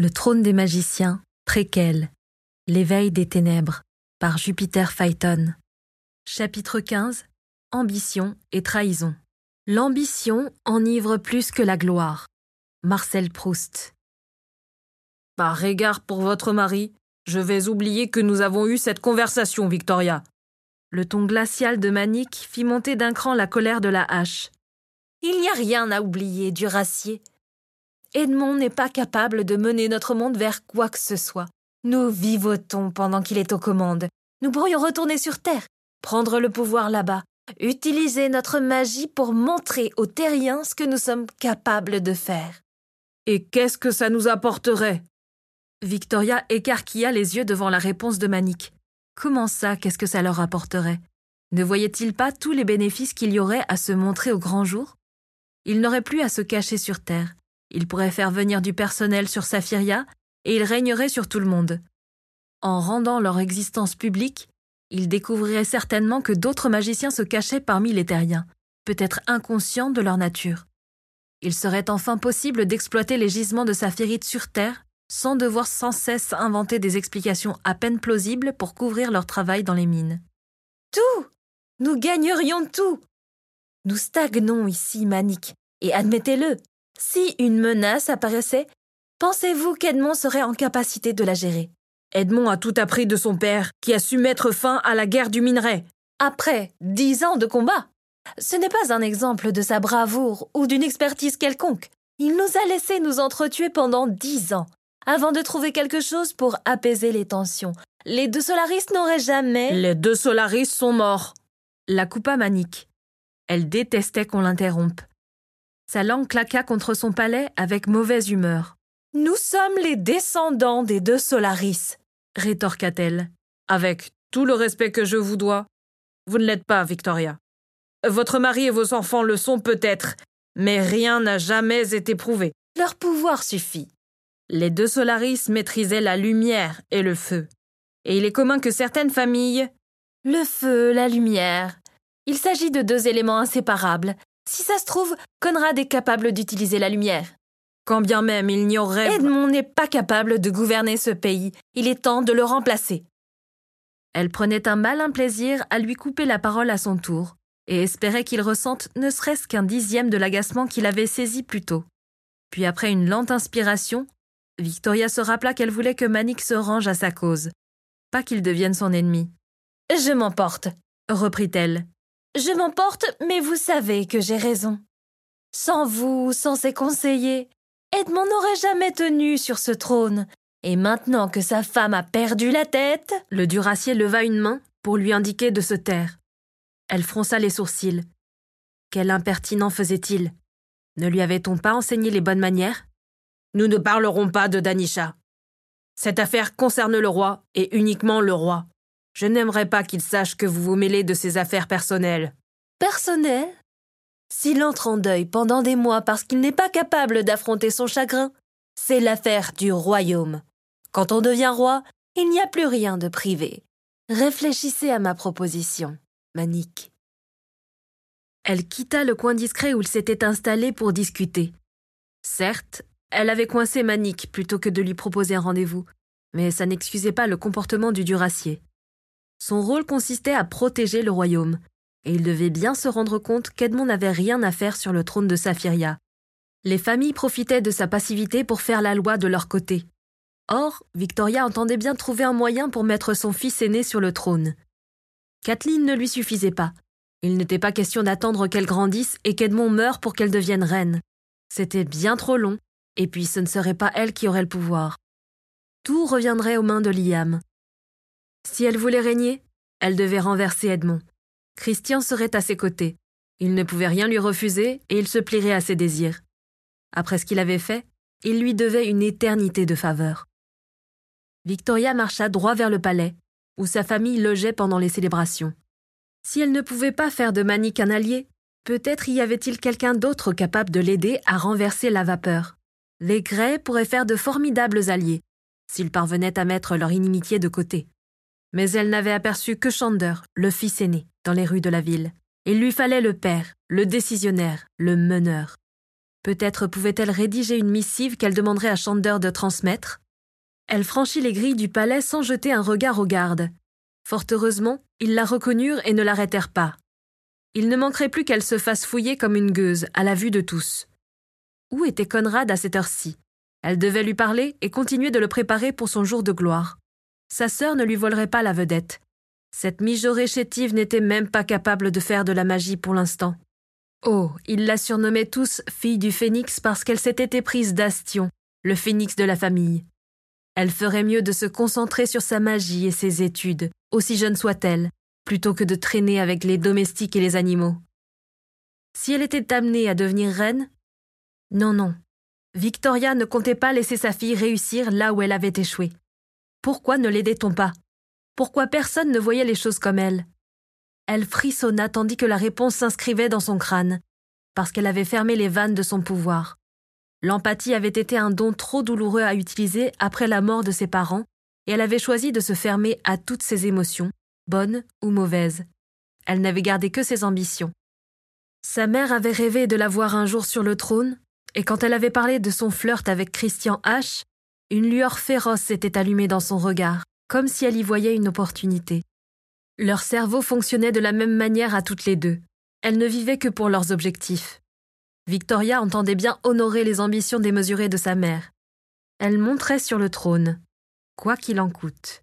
Le trône des magiciens, préquel. L'éveil des ténèbres, par Jupiter Phaeton. Chapitre 15 Ambition et trahison. L'ambition enivre plus que la gloire. Marcel Proust. Par égard pour votre mari, je vais oublier que nous avons eu cette conversation, Victoria. Le ton glacial de Manique fit monter d'un cran la colère de la hache. Il n'y a rien à oublier, Duracier. Edmond n'est pas capable de mener notre monde vers quoi que ce soit. Nous vivotons pendant qu'il est aux commandes. Nous pourrions retourner sur Terre, prendre le pouvoir là-bas, utiliser notre magie pour montrer aux terriens ce que nous sommes capables de faire. Et qu'est-ce que ça nous apporterait? Victoria écarquilla les yeux devant la réponse de Manique. Comment ça, qu'est-ce que ça leur apporterait? Ne voyait-il pas tous les bénéfices qu'il y aurait à se montrer au grand jour? Il n'aurait plus à se cacher sur Terre. Il pourrait faire venir du personnel sur Saphiria et il régnerait sur tout le monde. En rendant leur existence publique, il découvrirait certainement que d'autres magiciens se cachaient parmi les terriens, peut-être inconscients de leur nature. Il serait enfin possible d'exploiter les gisements de saphirite sur Terre sans devoir sans cesse inventer des explications à peine plausibles pour couvrir leur travail dans les mines. Tout Nous gagnerions tout Nous stagnons ici, Manik, et admettez-le, si une menace apparaissait, pensez-vous qu'Edmond serait en capacité de la gérer? Edmond a tout appris de son père, qui a su mettre fin à la guerre du minerai. Après dix ans de combat Ce n'est pas un exemple de sa bravoure ou d'une expertise quelconque. Il nous a laissé nous entretuer pendant dix ans, avant de trouver quelque chose pour apaiser les tensions. Les deux Solaris n'auraient jamais. Les deux Solaris sont morts. La coupa Manique. Elle détestait qu'on l'interrompe. Sa langue claqua contre son palais avec mauvaise humeur. Nous sommes les descendants des deux Solaris, rétorqua-t-elle. Avec tout le respect que je vous dois, vous ne l'êtes pas, Victoria. Votre mari et vos enfants le sont peut-être, mais rien n'a jamais été prouvé. Leur pouvoir suffit. Les deux Solaris maîtrisaient la lumière et le feu. Et il est commun que certaines familles. Le feu, la lumière. Il s'agit de deux éléments inséparables. Si ça se trouve, Conrad est capable d'utiliser la lumière. Quand bien même il n'y aurait. Edmond n'est pas capable de gouverner ce pays. Il est temps de le remplacer. Elle prenait un malin plaisir à lui couper la parole à son tour, et espérait qu'il ressente ne serait-ce qu'un dixième de l'agacement qu'il avait saisi plus tôt. Puis après une lente inspiration, Victoria se rappela qu'elle voulait que Manik se range à sa cause, pas qu'il devienne son ennemi. Je m'emporte, reprit-elle. Je m'emporte, mais vous savez que j'ai raison. Sans vous, sans ses conseillers, Edmond n'aurait jamais tenu sur ce trône. Et maintenant que sa femme a perdu la tête. Le duracier leva une main pour lui indiquer de se taire. Elle fronça les sourcils. Quel impertinent faisait-il? Ne lui avait-on pas enseigné les bonnes manières? Nous ne parlerons pas de Danisha. Cette affaire concerne le roi, et uniquement le roi. Je n'aimerais pas qu'il sache que vous vous mêlez de ses affaires personnelles. Personnelles? S'il entre en deuil pendant des mois parce qu'il n'est pas capable d'affronter son chagrin, c'est l'affaire du royaume. Quand on devient roi, il n'y a plus rien de privé. Réfléchissez à ma proposition, Manik. Elle quitta le coin discret où il s'était installé pour discuter. Certes, elle avait coincé Manique plutôt que de lui proposer un rendez-vous, mais ça n'excusait pas le comportement du Duracier. Son rôle consistait à protéger le royaume, et il devait bien se rendre compte qu'Edmond n'avait rien à faire sur le trône de Saphiria. Les familles profitaient de sa passivité pour faire la loi de leur côté. Or, Victoria entendait bien trouver un moyen pour mettre son fils aîné sur le trône. Kathleen ne lui suffisait pas. Il n'était pas question d'attendre qu'elle grandisse et qu'Edmond meure pour qu'elle devienne reine. C'était bien trop long, et puis ce ne serait pas elle qui aurait le pouvoir. Tout reviendrait aux mains de Liam. Si elle voulait régner, elle devait renverser Edmond. Christian serait à ses côtés. Il ne pouvait rien lui refuser et il se plierait à ses désirs. Après ce qu'il avait fait, il lui devait une éternité de faveur. Victoria marcha droit vers le palais, où sa famille logeait pendant les célébrations. Si elle ne pouvait pas faire de Manique un allié, peut-être y avait-il quelqu'un d'autre capable de l'aider à renverser la vapeur. Les Greys pourraient faire de formidables alliés, s'ils parvenaient à mettre leur inimitié de côté. Mais elle n'avait aperçu que Chander, le fils aîné, dans les rues de la ville. Il lui fallait le père, le décisionnaire, le meneur. Peut-être pouvait-elle rédiger une missive qu'elle demanderait à Chander de transmettre? Elle franchit les grilles du palais sans jeter un regard aux gardes. Fort heureusement, ils la reconnurent et ne l'arrêtèrent pas. Il ne manquerait plus qu'elle se fasse fouiller comme une gueuse, à la vue de tous. Où était Conrad à cette heure-ci? Elle devait lui parler et continuer de le préparer pour son jour de gloire. Sa sœur ne lui volerait pas la vedette. Cette mijaurée chétive n'était même pas capable de faire de la magie pour l'instant. Oh, ils la surnommaient tous fille du phénix parce qu'elle s'était éprise d'Astion, le phénix de la famille. Elle ferait mieux de se concentrer sur sa magie et ses études, aussi jeune soit-elle, plutôt que de traîner avec les domestiques et les animaux. Si elle était amenée à devenir reine? Non, non. Victoria ne comptait pas laisser sa fille réussir là où elle avait échoué. Pourquoi ne l'aidait-on pas? Pourquoi personne ne voyait les choses comme elle Elle frissonna tandis que la réponse s'inscrivait dans son crâne, parce qu'elle avait fermé les vannes de son pouvoir. L'empathie avait été un don trop douloureux à utiliser après la mort de ses parents, et elle avait choisi de se fermer à toutes ses émotions, bonnes ou mauvaises. Elle n'avait gardé que ses ambitions. Sa mère avait rêvé de la voir un jour sur le trône, et quand elle avait parlé de son flirt avec Christian H., une lueur féroce s'était allumée dans son regard, comme si elle y voyait une opportunité. Leur cerveau fonctionnait de la même manière à toutes les deux. Elles ne vivaient que pour leurs objectifs. Victoria entendait bien honorer les ambitions démesurées de sa mère. Elle monterait sur le trône, quoi qu'il en coûte.